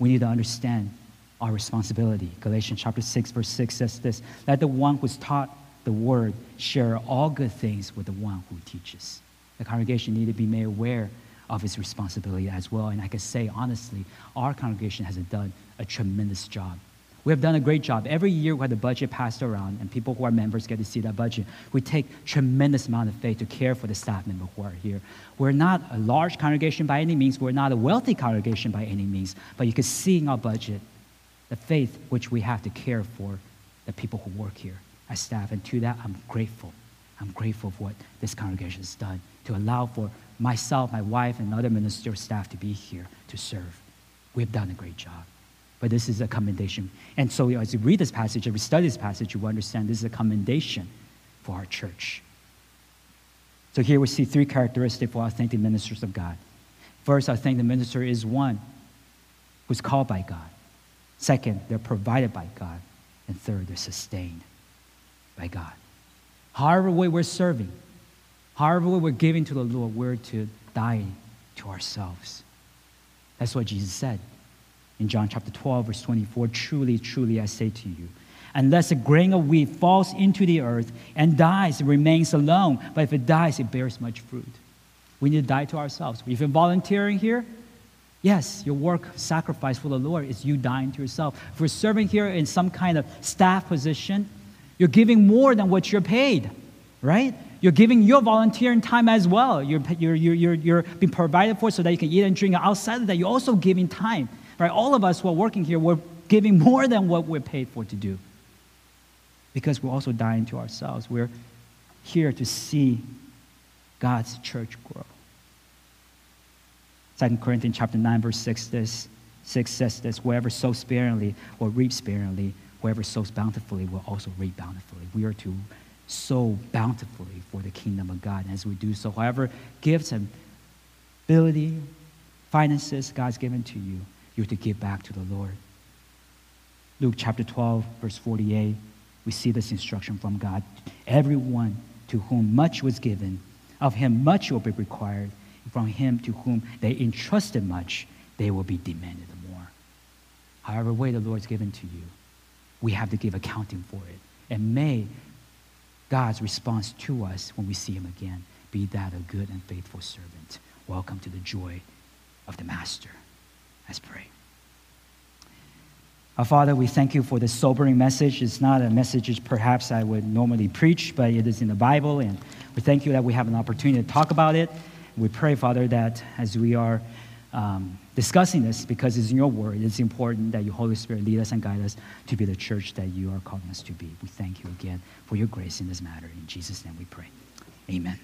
we need to understand our responsibility. Galatians chapter 6, verse 6 says this Let the one who's taught the word share all good things with the one who teaches. The congregation need to be made aware of its responsibility as well. And I can say honestly, our congregation has done a tremendous job. We have done a great job. Every year we have the budget passed around, and people who are members get to see that budget. We take tremendous amount of faith to care for the staff members who are here. We're not a large congregation by any means. We're not a wealthy congregation by any means. But you can see in our budget the faith which we have to care for the people who work here as staff. And to that, I'm grateful. I'm grateful for what this congregation has done to allow for myself, my wife, and other minister staff to be here to serve. We've done a great job. But this is a commendation. And so as you read this passage, as we study this passage, you will understand this is a commendation for our church. So here we see three characteristics for authentic ministers of God. First, I think the minister is one who's called by God. Second, they're provided by God. And third, they're sustained by God. However way we're serving, however way we're giving to the Lord, we're to die to ourselves. That's what Jesus said in John chapter 12, verse 24. Truly, truly, I say to you, unless a grain of wheat falls into the earth and dies, it remains alone. But if it dies, it bears much fruit. We need to die to ourselves. If you're volunteering here, Yes, your work sacrifice for the Lord is you dying to yourself. If you're serving here in some kind of staff position, you're giving more than what you're paid, right? You're giving your volunteering time as well. You're, you're, you're, you're being provided for so that you can eat and drink. Outside of that, you're also giving time, right? All of us who are working here, we're giving more than what we're paid for to do because we're also dying to ourselves. We're here to see God's church grow. 2 Corinthians chapter 9, verse 6 this 6 says this whoever sows sparingly will reap sparingly, whoever sows bountifully will also reap bountifully. We are to sow bountifully for the kingdom of God. And as we do so, however gifts and ability, finances God's given to you, you're to give back to the Lord. Luke chapter 12, verse 48, we see this instruction from God. Everyone to whom much was given, of him much will be required. From him to whom they entrusted much, they will be demanded more. However way the Lord's given to you, we have to give accounting for it. And may God's response to us when we see him again be that a good and faithful servant. Welcome to the joy of the Master. Let's pray. Our Father, we thank you for this sobering message. It's not a message which perhaps I would normally preach, but it is in the Bible. And we thank you that we have an opportunity to talk about it. We pray, Father, that as we are um, discussing this, because it's in your word, it's important that your Holy Spirit lead us and guide us to be the church that you are calling us to be. We thank you again for your grace in this matter. In Jesus' name we pray. Amen.